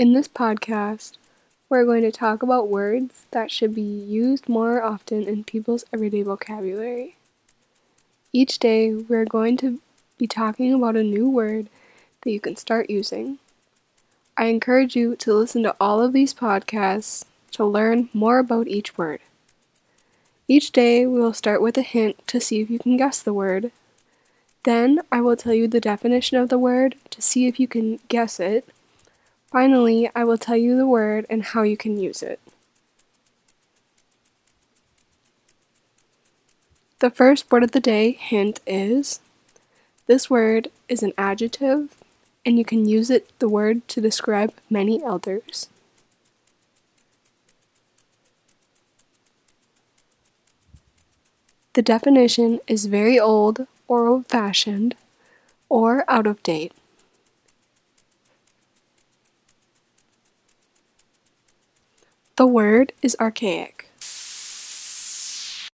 In this podcast, we're going to talk about words that should be used more often in people's everyday vocabulary. Each day, we're going to be talking about a new word that you can start using. I encourage you to listen to all of these podcasts to learn more about each word. Each day, we will start with a hint to see if you can guess the word. Then, I will tell you the definition of the word to see if you can guess it. Finally, I will tell you the word and how you can use it. The first word of the day hint is this word is an adjective and you can use it the word to describe many elders. The definition is very old or old fashioned or out of date. The word is archaic.